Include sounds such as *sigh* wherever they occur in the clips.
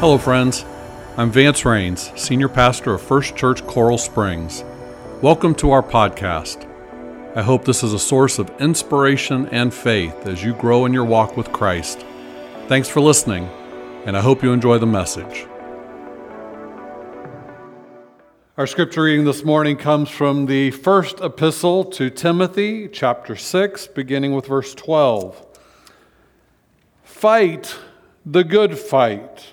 Hello, friends. I'm Vance Rains, Senior Pastor of First Church Coral Springs. Welcome to our podcast. I hope this is a source of inspiration and faith as you grow in your walk with Christ. Thanks for listening, and I hope you enjoy the message. Our scripture reading this morning comes from the first epistle to Timothy, chapter 6, beginning with verse 12. Fight the good fight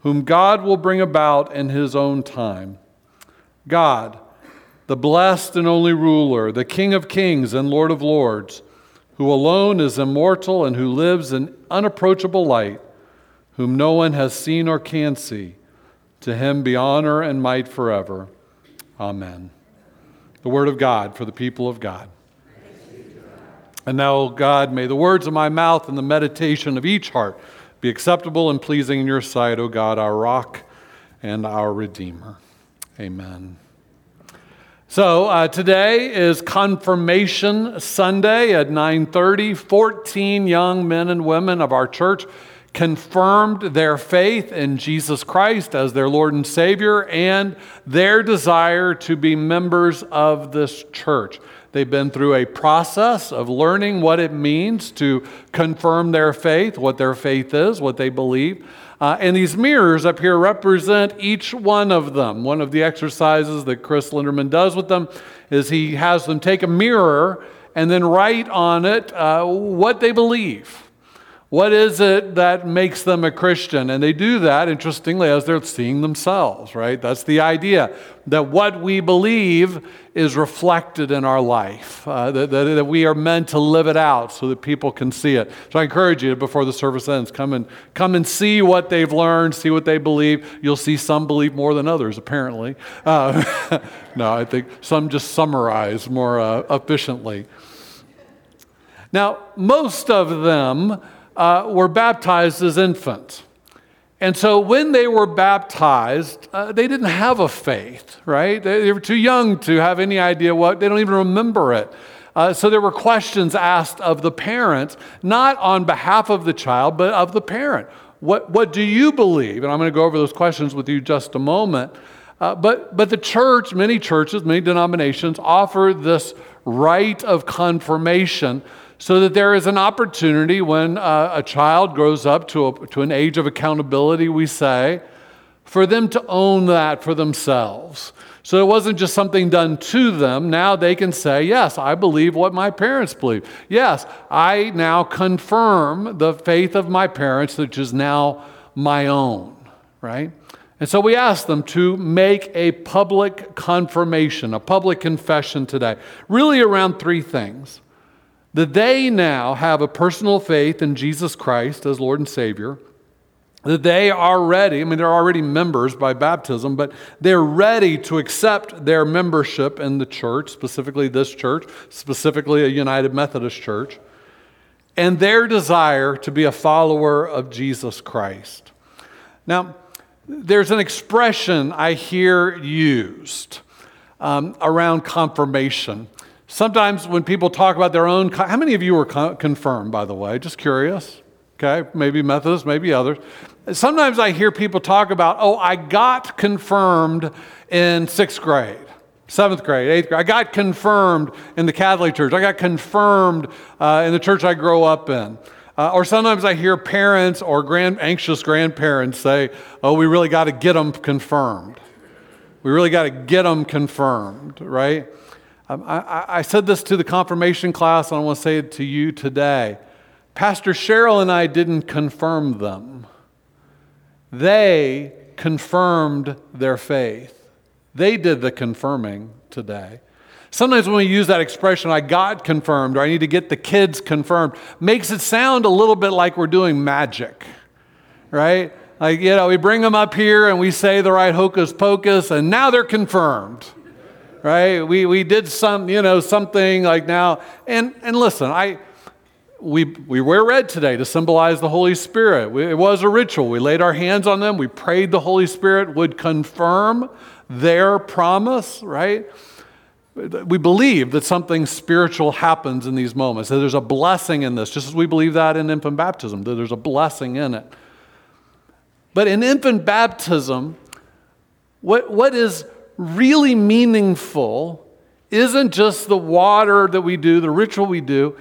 whom God will bring about in his own time. God, the blessed and only ruler, the King of kings and Lord of lords, who alone is immortal and who lives in unapproachable light, whom no one has seen or can see, to him be honor and might forever. Amen. The word of God for the people of God. And now, God, may the words of my mouth and the meditation of each heart be acceptable and pleasing in your sight, O God, our rock and our redeemer. Amen. So uh, today is confirmation Sunday at 9:30. 14 young men and women of our church confirmed their faith in Jesus Christ as their Lord and Savior and their desire to be members of this church. They've been through a process of learning what it means to confirm their faith, what their faith is, what they believe. Uh, and these mirrors up here represent each one of them. One of the exercises that Chris Linderman does with them is he has them take a mirror and then write on it uh, what they believe. What is it that makes them a Christian? And they do that, interestingly, as they're seeing themselves, right? That's the idea that what we believe is reflected in our life, uh, that, that, that, we are meant to live it out so that people can see it. So I encourage you before the service ends, come and, come and see what they've learned, see what they believe. You'll see some believe more than others, apparently. Uh, *laughs* no, I think some just summarize more uh, efficiently. Now, most of them uh, were baptized as infants. And so when they were baptized, uh, they didn't have a faith, right? They, they, were too young to have any idea what, they don't even remember it. Uh, so there were questions asked of the parents, not on behalf of the child, but of the parent. What, what do you believe? And I'm going to go over those questions with you just a moment. Uh, but, but the church, many churches, many denominations offer this rite of confirmation so that there is an opportunity when uh, a child grows up to, a, to an age of accountability, we say, for them to own that for themselves. So it wasn't just something done to them. Now they can say, Yes, I believe what my parents believe. Yes, I now confirm the faith of my parents, which is now my own, right? And so we ask them to make a public confirmation, a public confession today, really around three things that they now have a personal faith in Jesus Christ as Lord and Savior, that they are ready, I mean, they're already members by baptism, but they're ready to accept their membership in the church, specifically this church, specifically a United Methodist church, and their desire to be a follower of Jesus Christ. Now, there's an expression I hear used um, around confirmation. Sometimes when people talk about their own, how many of you were confirmed, by the way? Just curious. Okay, maybe Methodists, maybe others. Sometimes I hear people talk about, oh, I got confirmed in sixth grade, seventh grade, eighth grade. I got confirmed in the Catholic Church. I got confirmed uh, in the church I grew up in. Uh, or sometimes I hear parents or grand, anxious grandparents say, oh, we really got to get them confirmed. We really got to get them confirmed, right? Um, I, I said this to the confirmation class, and I want to say it to you today. Pastor Cheryl and I didn't confirm them, they confirmed their faith. They did the confirming today. Sometimes when we use that expression, I got confirmed, or I need to get the kids confirmed, makes it sound a little bit like we're doing magic, right? Like, you know, we bring them up here and we say the right hocus pocus, and now they're confirmed. Right? We, we did some, you know, something like now. And, and listen, I, we, we wear red today to symbolize the Holy Spirit. We, it was a ritual. We laid our hands on them. We prayed the Holy Spirit would confirm their promise, right? We believe that something spiritual happens in these moments, that there's a blessing in this, just as we believe that in infant baptism, that there's a blessing in it. But in infant baptism, what, what is really meaningful isn't just the water that we do, the ritual we do,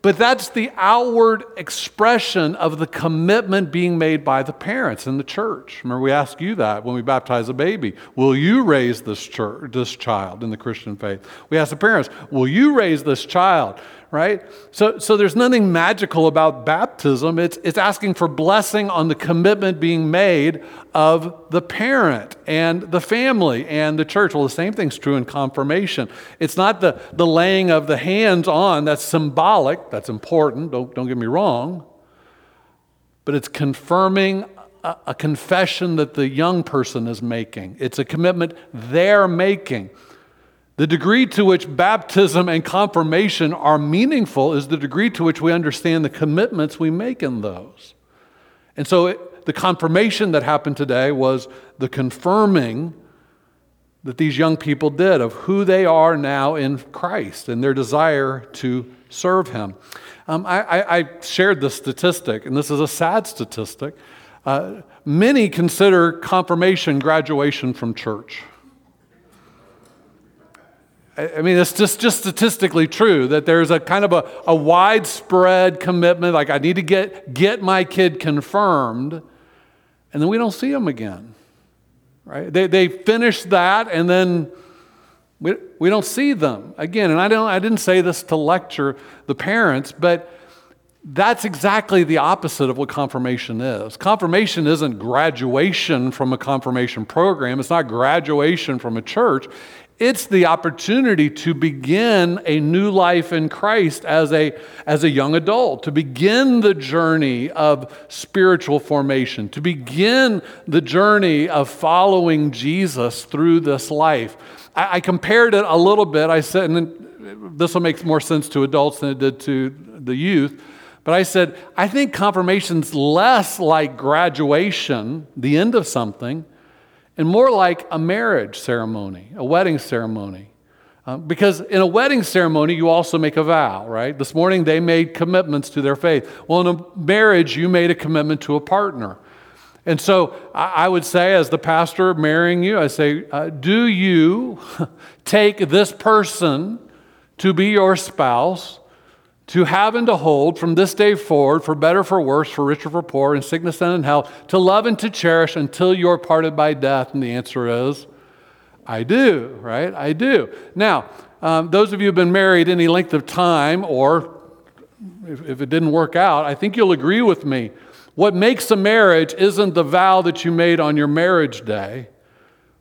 but that's the outward expression of the commitment being made by the parents in the church. Remember, we ask you that when we baptize a baby. Will you raise this, church, this child in the Christian faith? We ask the parents, Will you raise this child? Right? So, so there's nothing magical about baptism. It's, it's asking for blessing on the commitment being made of the parent and the family and the church. Well, the same thing's true in confirmation. It's not the, the laying of the hands on that's symbolic, that's important, don't, don't get me wrong, but it's confirming a, a confession that the young person is making. It's a commitment they're making. The degree to which baptism and confirmation are meaningful is the degree to which we understand the commitments we make in those. And so it, the confirmation that happened today was the confirming that these young people did of who they are now in Christ and their desire to serve Him. Um, I, I, I, shared this statistic, and this is a sad statistic. Uh, many consider confirmation graduation from church. I mean, it's just, just statistically true that there's a kind of a, a widespread commitment, like I need to get, get my kid confirmed, and then we don't see them again. Right? They, they finish that, and then we, we don't see them again. And I, don't, I didn't say this to lecture the parents, but that's exactly the opposite of what confirmation is. Confirmation isn't graduation from a confirmation program, it's not graduation from a church. It's the opportunity to begin a new life in Christ as a, as a young adult, to begin the journey of spiritual formation, to begin the journey of following Jesus through this life. I, I compared it a little bit. I said, and this will make more sense to adults than it did to the youth. But I said, I think confirmation's less like graduation, the end of something, and more like a marriage ceremony, a wedding ceremony. Uh, because in a wedding ceremony, you also make a vow, right? This morning they made commitments to their faith. Well, in a marriage, you made a commitment to a partner. And so I, I would say, as the pastor marrying you, I say, uh, do you *laughs* take this person to be your spouse to have and to hold from this day forward, for better, for worse, for richer, for poor, in sickness and in health, to love and to cherish until you're parted by death? And the answer is, I do, right? I do. Now, um, those of you who've been married any length of time, or if, if it didn't work out, I think you'll agree with me. What makes a marriage isn't the vow that you made on your marriage day.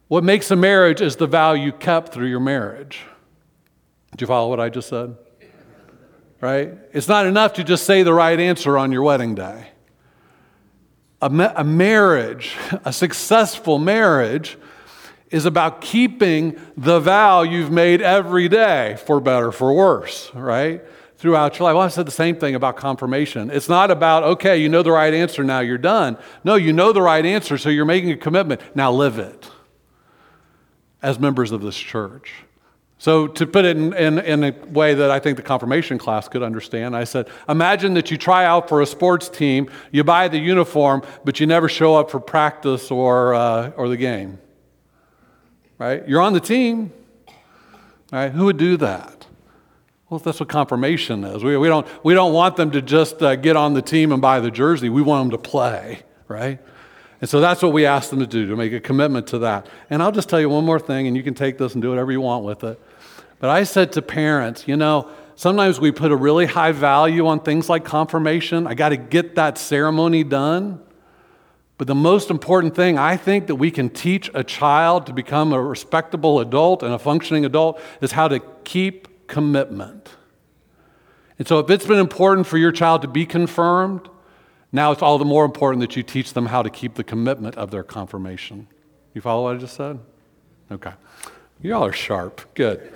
What makes a marriage is the vow you kept through your marriage. Did you follow what I just said? Right? It's not enough to just say the right answer on your wedding day. A, ma- a marriage, *laughs* a successful marriage, is about keeping the vow you've made every day, for better, or for worse, right? Throughout your life. Well, I said the same thing about confirmation. It's not about, okay, you know the right answer, now you're done. No, you know the right answer, so you're making a commitment. Now live it as members of this church. So, to put it in, in, in, a way that I think the confirmation class could understand, I said, Imagine that you try out for a sports team, you buy the uniform, but you never show up for practice or, uh, or the game. Right? You're on the team. Right? Who would do that? Well, that's what confirmation is. We, we, don't, we don't want them to just uh, get on the team and buy the jersey, we want them to play, right? And so that's what we ask them to do, to make a commitment to that. And I'll just tell you one more thing, and you can take this and do whatever you want with it. But I said to parents, you know, sometimes we put a really high value on things like confirmation. I got to get that ceremony done. But the most important thing I think that we can teach a child to become a respectable adult and a functioning adult is how to keep commitment. And so if it's been important for your child to be confirmed, Now it's all the more important that you teach them how to keep the commitment of their confirmation. You follow what I just said? Okay. Y'all are sharp. Good.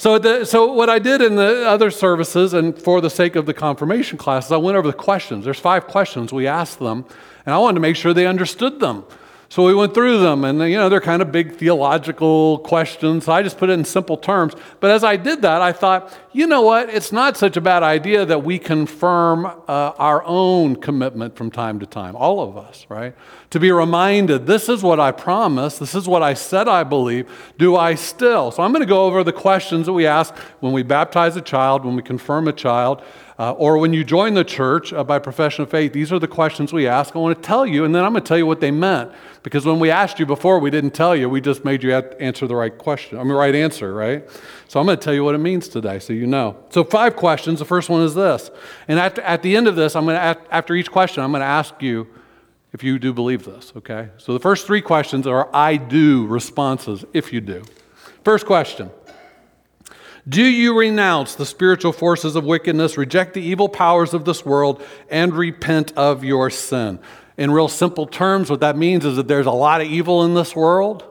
So, the, so what I did in the other services, and for the sake of the confirmation classes, I went over the questions. There's five questions we asked them, and I wanted to make sure they understood them. So we went through them, and you know, they're kind of big theological questions. So I just put it in simple terms. But as I did that, I thought, you know what? It's not such a bad idea that we confirm uh, our own commitment from time to time, all of us, right? To be reminded, this is what I promised, this is what I said I believe. Do I still? So I'm going to go over the questions that we ask when we baptize a child, when we confirm a child. Uh, or when you join the church uh, by profession of faith, these are the questions we ask. I want to tell you, and then I'm going to tell you what they meant. Because when we asked you before, we didn't tell you. We just made you answer the right question. I mean, right answer, right? So I'm going to tell you what it means today so you know. So, five questions. The first one is this. And at, at the end of this, I'm going to, after each question, I'm going to ask you if you do believe this, okay? So, the first three questions are I do responses if you do. First question Do you renounce the spiritual forces of wickedness, reject the evil powers of this world, and repent of your sin? in real simple terms, what that means is that there's a lot of evil in this world,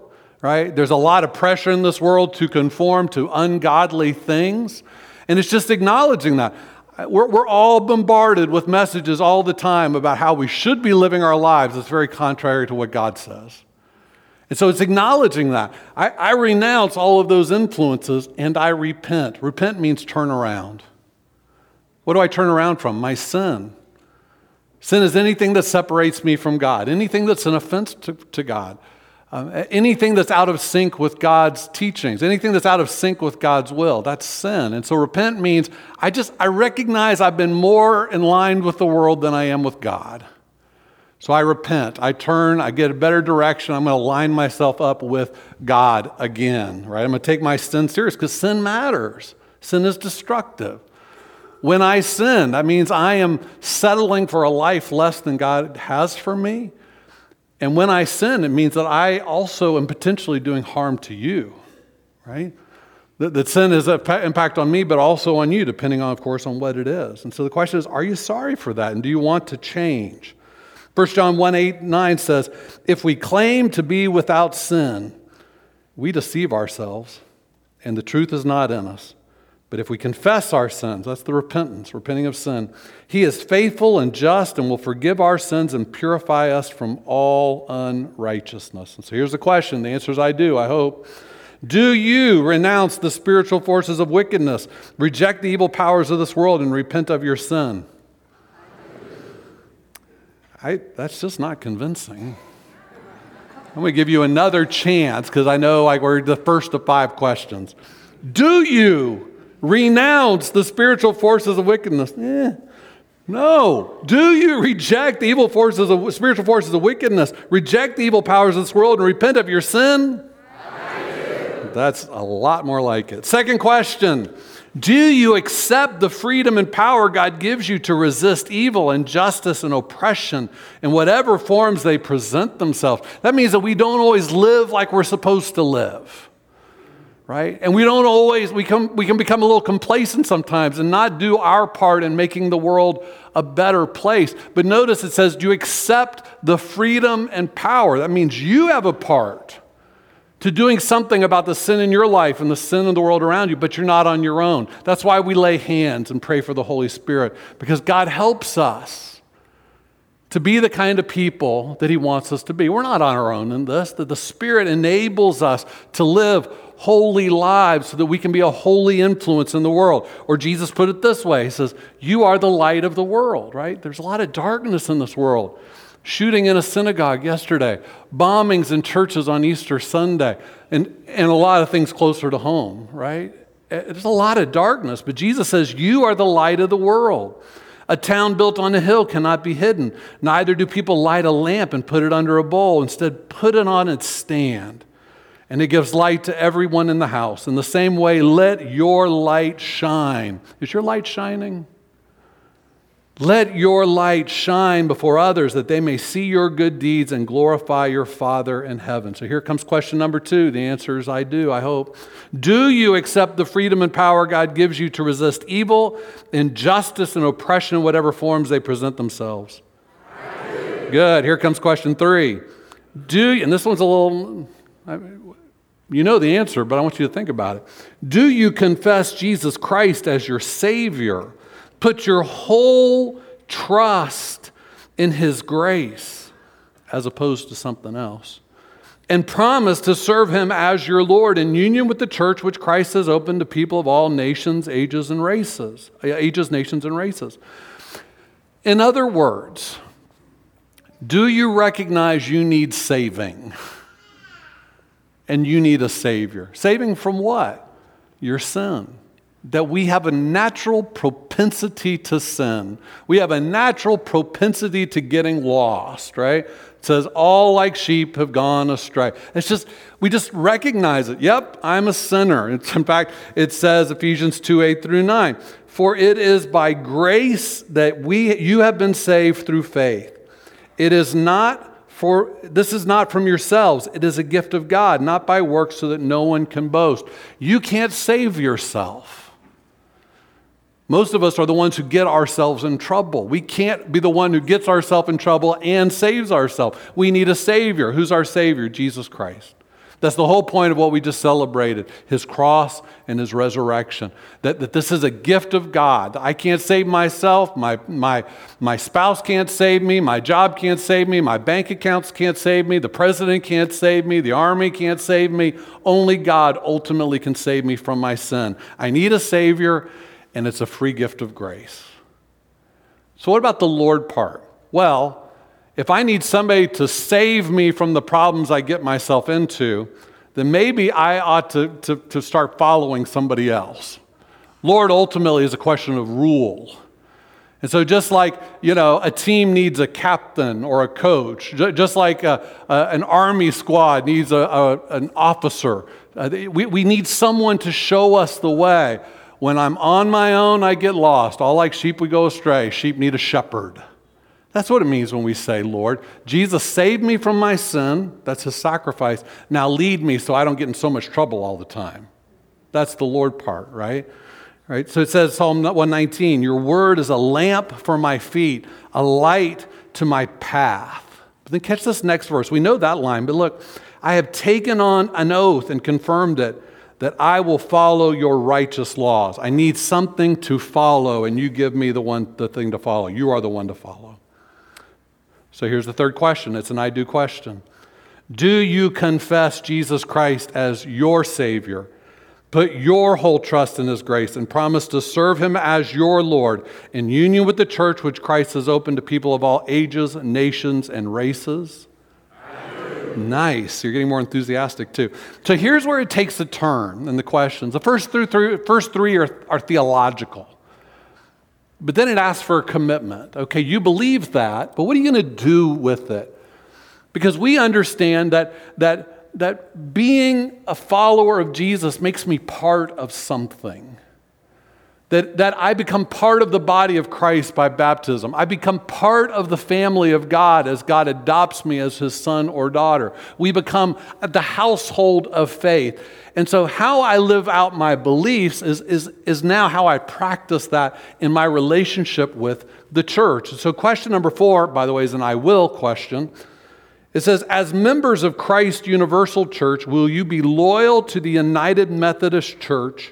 right? There's a lot of pressure in this world to conform to ungodly things. And it's just acknowledging that. We're, we're all bombarded with messages all the time about how we should be living our lives. It's very contrary to what God says. And so it's acknowledging that. I, I renounce all of those influences and I repent. Repent means turn around. What do I turn around from? My sin. Sin is anything that separates me from God, anything that's an offense to, to God, um, anything that's out of sync with God's teachings, anything that's out of sync with God's will. That's sin. And so repent means I just I recognize I've been more in line with the world than I am with God. So I repent. I turn. I get a better direction. I'm going to line myself up with God again. Right? I'm going to take my sin serious because sin matters. Sin is destructive. When I sin, that means I am settling for a life less than God has for me. And when I sin, it means that I also am potentially doing harm to you, right? That, that sin has an impact on me, but also on you, depending on, of course, on what it is. And so the question is, are you sorry for that? And do you want to change? 1 John 1 8, 9 says, If we claim to be without sin, we deceive ourselves, and the truth is not in us. But if we confess our sins, that's the repentance, repenting of sin, He is faithful and just and will forgive our sins and purify us from all unrighteousness. And so here's the question. The answer is I do, I hope. Do you renounce the spiritual forces of wickedness, reject the evil powers of this world, and repent of your sin? I, that's just not convincing. I'm going to give you another chance because I know I we're the first of five questions. Do you renounce the spiritual forces of wickedness. Eh, no. Do you reject the evil forces of spiritual forces of wickedness? Reject the evil powers of this world and repent of your sin? That's a lot more like it. Second question Do you accept the freedom and power God gives you to resist evil, and injustice, and oppression in whatever forms they present themselves? That means that we don't always live like we're supposed to live right? And we don't always, we, come, we can become a little complacent sometimes and not do our part in making the world a better place. But notice it says, do you accept the freedom and power? That means you have a part to doing something about the sin in your life and the sin in the world around you, but you're not on your own. That's why we lay hands and pray for the Holy Spirit, because God helps us to be the kind of people that He wants us to be. We're not on our own in this, that the Spirit enables us to live holy lives so that we can be a holy influence in the world. Or Jesus put it this way He says, You are the light of the world, right? There's a lot of darkness in this world. Shooting in a synagogue yesterday, bombings in churches on Easter Sunday, and, and a lot of things closer to home, right? Eh, there's a lot of darkness, but Jesus says, You are the light of the world. A town built on a hill cannot be hidden. Neither do people light a lamp and put it under a bowl. Instead, put it on its stand and it gives light to everyone in the house. In the same way, let your light shine. Is your light shining? Let your light shine before others that they may see your good deeds and glorify your Father in heaven. So here comes question number two. The answer is I do, I hope. Do you accept the freedom and power God gives you to resist evil, injustice, and oppression in whatever forms they present themselves? Good. Here comes question three. Do you, and this one's a little, you know the answer, but I want you to think about it. Do you confess Jesus Christ as your Savior? Put your whole trust in His grace as opposed to something else. And promise to serve Him as your Lord in union with the church which Christ has opened to people of all nations, ages, and races. Uh, ages, nations, and races. In other words, do you recognize you need saving? And you need a Savior. Saving from what? Your sin that we have a natural propensity to sin. We have a natural propensity to getting lost, right? It says, all like sheep have gone astray. It's just, we just recognize it. Yep, I'm a sinner. It's, in fact, it says, Ephesians 2 8 through 9, for it is by grace that we, you have been saved through faith. It is not for this is not from yourselves, it is a gift of God, not by works so that no one can boast. You can't save yourself. Most of us are the ones who get ourselves in trouble. We can't be the one who gets ourselves in trouble and saves ourselves. We need a Savior. Who's our Savior? Jesus Christ. That's the whole point of what we just celebrated His cross and His resurrection. That, that this is a gift of God. I can't save myself. My, my, my spouse can't save me. My job can't save me. My bank accounts can't save me. The president can't save me. The army can't save me. Only God ultimately can save me from my sin. I need a Savior and it's a free gift of grace. So, what about the Lord part? Well, if I need somebody to save me from the problems I get myself into, then maybe I ought to, to, to start following somebody else. Lord ultimately is a question of rule. And so, just like you know, a team needs a captain or a coach, just like a, a, an army squad needs a, an officer, uh, we, we need someone to show us the way. When I'm on my own, I get lost. All like sheep, we go astray. Sheep need a shepherd. That's what it means when we say, Lord, Jesus saved me from my sin. That's his sacrifice. Now lead me so I don't get in so much trouble all the time. That's the Lord part, right? Right? So it says, Psalm 119, Your word is a lamp for my feet, a light to my path. But then catch this next verse. We know that line, but look, I have taken on an oath and confirmed it that I will follow your righteous laws. I need something to follow, and you give me the one the thing to follow. You are the one to follow. So here's the third question. It's an I do question. Do you confess Jesus Christ as your Savior? Put your whole trust in His grace and promise to serve Him as your Lord in union with the church which Christ has opened to people of all ages, nations, and races? Nice. You're getting more enthusiastic too. So here's where it takes a turn in the questions. The first three, first three are, are theological. But then it asks for a commitment. Okay, you believe that, but what are you going to do with it? Because we understand that, that, that being a follower of Jesus makes me part of something that, that I become part of the body of Christ by baptism. I become part of the family of God as God adopts me as his son or daughter. We become the household of faith. And so, how I live out my beliefs is, is, is now how I practice that in my relationship with the church. So, question number four, by the way, is an I will question. It says, As members of Christ Universal Church, will you be loyal to the United Methodist Church?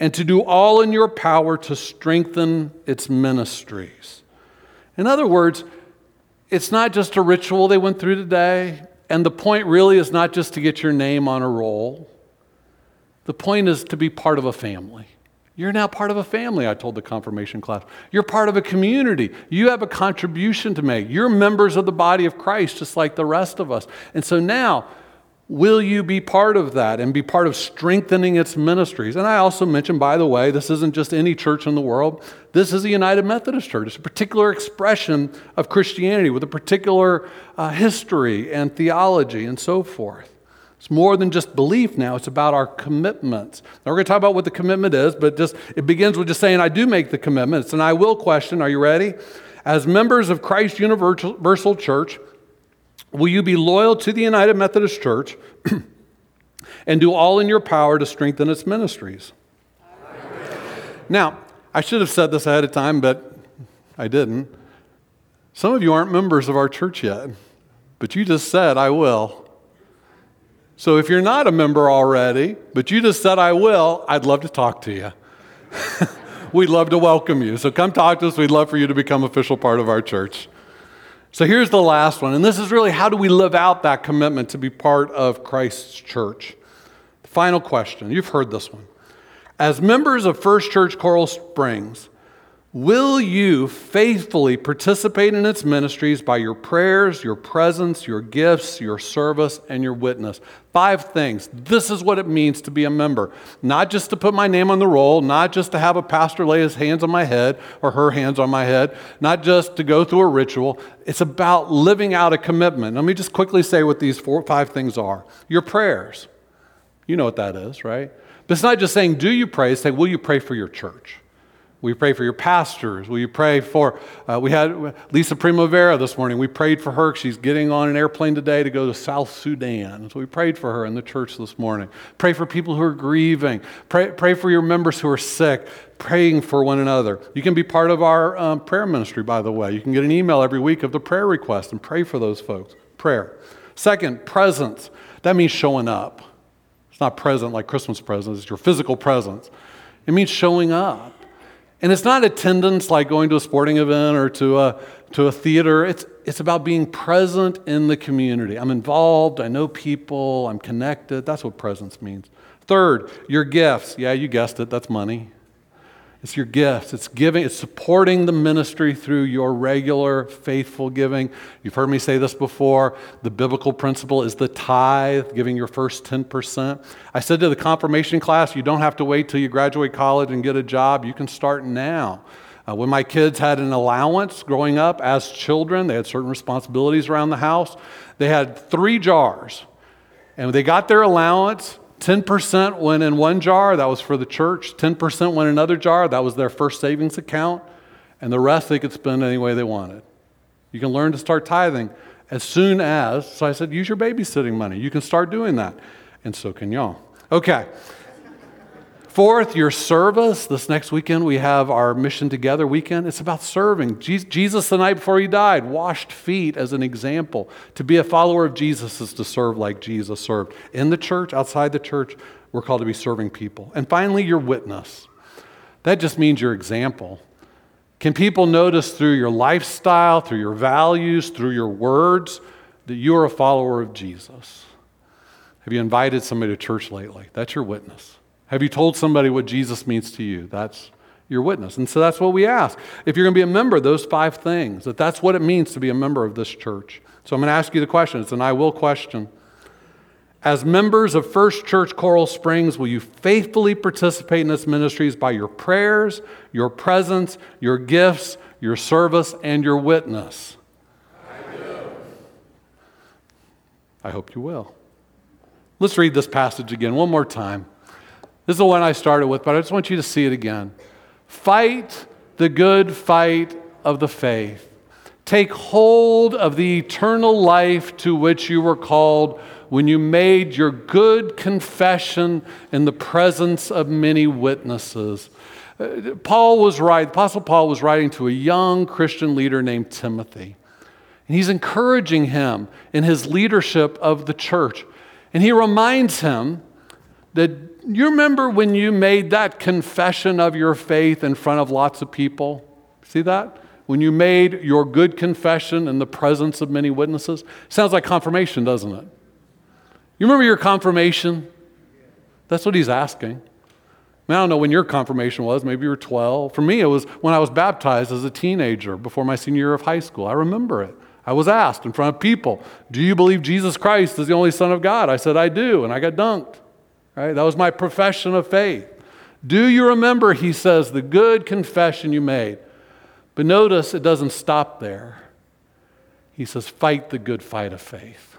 And to do all in your power to strengthen its ministries. In other words, it's not just a ritual they went through today, and the point really is not just to get your name on a roll. The point is to be part of a family. You're now part of a family, I told the confirmation class. You're part of a community. You have a contribution to make. You're members of the body of Christ, just like the rest of us. And so now, Will you be part of that and be part of strengthening its ministries? And I also mentioned, by the way, this isn't just any church in the world. This is a United Methodist Church. It's a particular expression of Christianity with a particular uh, history and theology and so forth. It's more than just belief now, it's about our commitments. Now, we're going to talk about what the commitment is, but just it begins with just saying, I do make the commitment. It's an I will question. Are you ready? As members of Christ Universal Church, will you be loyal to the United Methodist Church *clears throat* and do all in your power to strengthen its ministries? Now, I should have said this ahead of time, but I didn't. Some of you aren't members of our church yet, but you just said, I will. So if you're not a member already, but you just said, I will, I'd love to talk to you. *laughs* We'd love to welcome you. So come talk to us. We'd love for you to become official part of our church. So here's the last one. And this is really how do we live out that commitment to be part of Christ's church? The final question. You've heard this one. As members of First Church Coral Springs, Will you faithfully participate in its ministries by your prayers, your presence, your gifts, your service, and your witness? Five things. This is what it means to be a member. Not just to put my name on the roll, not just to have a pastor lay his hands on my head or her hands on my head, not just to go through a ritual. It's about living out a commitment. Let me just quickly say what these four, five things are. Your prayers. You know what that is, right? But it's not just saying, do you pray? It's saying, will you pray for your church? You pray for your pastors? Will you pray for, uh, we had Lisa Primavera this morning. We prayed for her. She's getting on an airplane today to go to South Sudan. So we prayed for her in the church this morning. Pray for people who are grieving. Pray, pray for your members who are sick. Praying for one another. You can be part of our um, prayer ministry, by the way. You can get an email every week of the prayer request and pray for those folks. Prayer. Second, presence. That means showing up. It's not present like Christmas presents, it's your physical presence. It means showing up. And it's not attendance like going to a sporting event or to a, to a theater. It's, it's about being present in the community. I'm involved, I know people, I'm connected. That's what presence means. Third, your gifts. Yeah, you guessed it, that's money. It's your gifts. It's giving, it's supporting the ministry through your regular faithful giving. You've heard me say this before. The biblical principle is the tithe, giving your first 10%. I said to the confirmation class, you don't have to wait till you graduate college and get a job. You can start now. Uh, when my kids had an allowance growing up as children, they had certain responsibilities around the house. They had three jars. And they got their allowance, 10% went in one jar, that was for the church. 10% went in another jar, that was their first savings account. And the rest they could spend any way they wanted. You can learn to start tithing as soon as, so I said, use your babysitting money. You can start doing that. And so can y'all. Okay. Fourth, your service. This next weekend, we have our Mission Together weekend. It's about serving. Jesus, the night before he died, washed feet as an example. To be a follower of Jesus is to serve like Jesus served. In the church, outside the church, we're called to be serving people. And finally, your witness. That just means your example. Can people notice through your lifestyle, through your values, through your words, that you're a follower of Jesus? Have you invited somebody to church lately? That's your witness. Have you told somebody what Jesus means to you? That's your witness. And so that's what we ask. If you're going to be a member, those five things, that that's what it means to be a member of this church. So I'm going to ask you the question. It's an I will question. As members of First Church Coral Springs, will you faithfully participate in its ministries by your prayers, your presence, your gifts, your service, and your witness? I do. I hope you will. Let's read this passage again one more time. This is the one I started with, but I just want you to see it again. Fight the good fight of the faith. Take hold of the eternal life to which you were called when you made your good confession in the presence of many witnesses. Uh, Paul was right, Apostle Paul was writing to a young Christian leader named Timothy. And he's encouraging him in his leadership of the church. And he reminds him that you remember when you made that confession of your faith in front of lots of people? See that? When you made your good confession in the presence of many witnesses? Sounds like confirmation, doesn't it? You remember your confirmation? That's what he's asking. I, don't know when your confirmation was. Maybe you were 12. For me, it was when I was baptized as a teenager before my senior year of high school. I remember it. I was asked in front of people, Do you believe Jesus Christ is the only Son of God? I said, I do. And I got dunked. Right? That was my profession of faith. Do you remember, he says, the good confession you made? But notice it doesn't stop there. He says, fight the good fight of faith.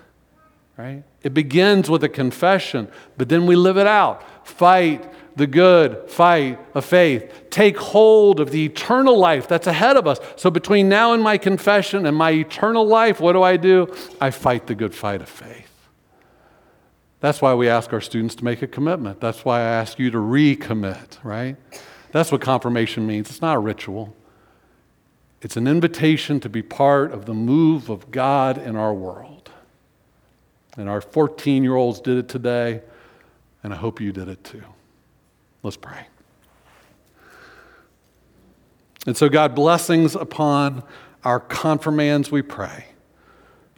right? It begins with a confession, but then we live it out. Fight the good fight of faith. Take hold of the eternal life that's ahead of us. So, between now and my confession and my eternal life, what do I do? I fight the good fight of faith. That's why we ask our students to make a commitment. That's why I ask you to recommit, right? That's what confirmation means. It's not a ritual, it's an invitation to be part of the move of God in our world. And our 14 year olds did it today, and I hope you did it too. Let's pray. And so, God, blessings upon our confirmands, we pray.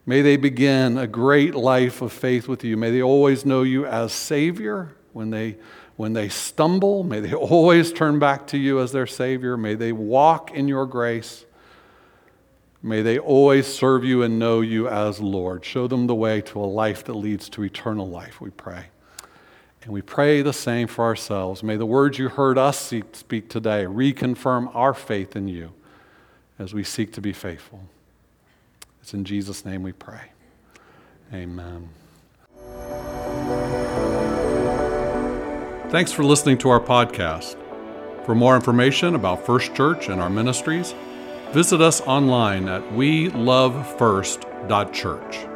May they begin a great life of faith with you. May they always know you as Savior when they, when they stumble. May they *laughs* always turn back to you as their Savior. May they walk in your grace. May they always serve you and know you as Lord. Show them the way to a life that leads to eternal life, we pray. And we pray the same for ourselves. May the words you heard us speak today reconfirm our faith in you as we seek to be faithful. It's in Jesus' name we pray. Amen. Thanks for listening to our podcast. For more information about First Church and our ministries, visit us online at welovefirst.church.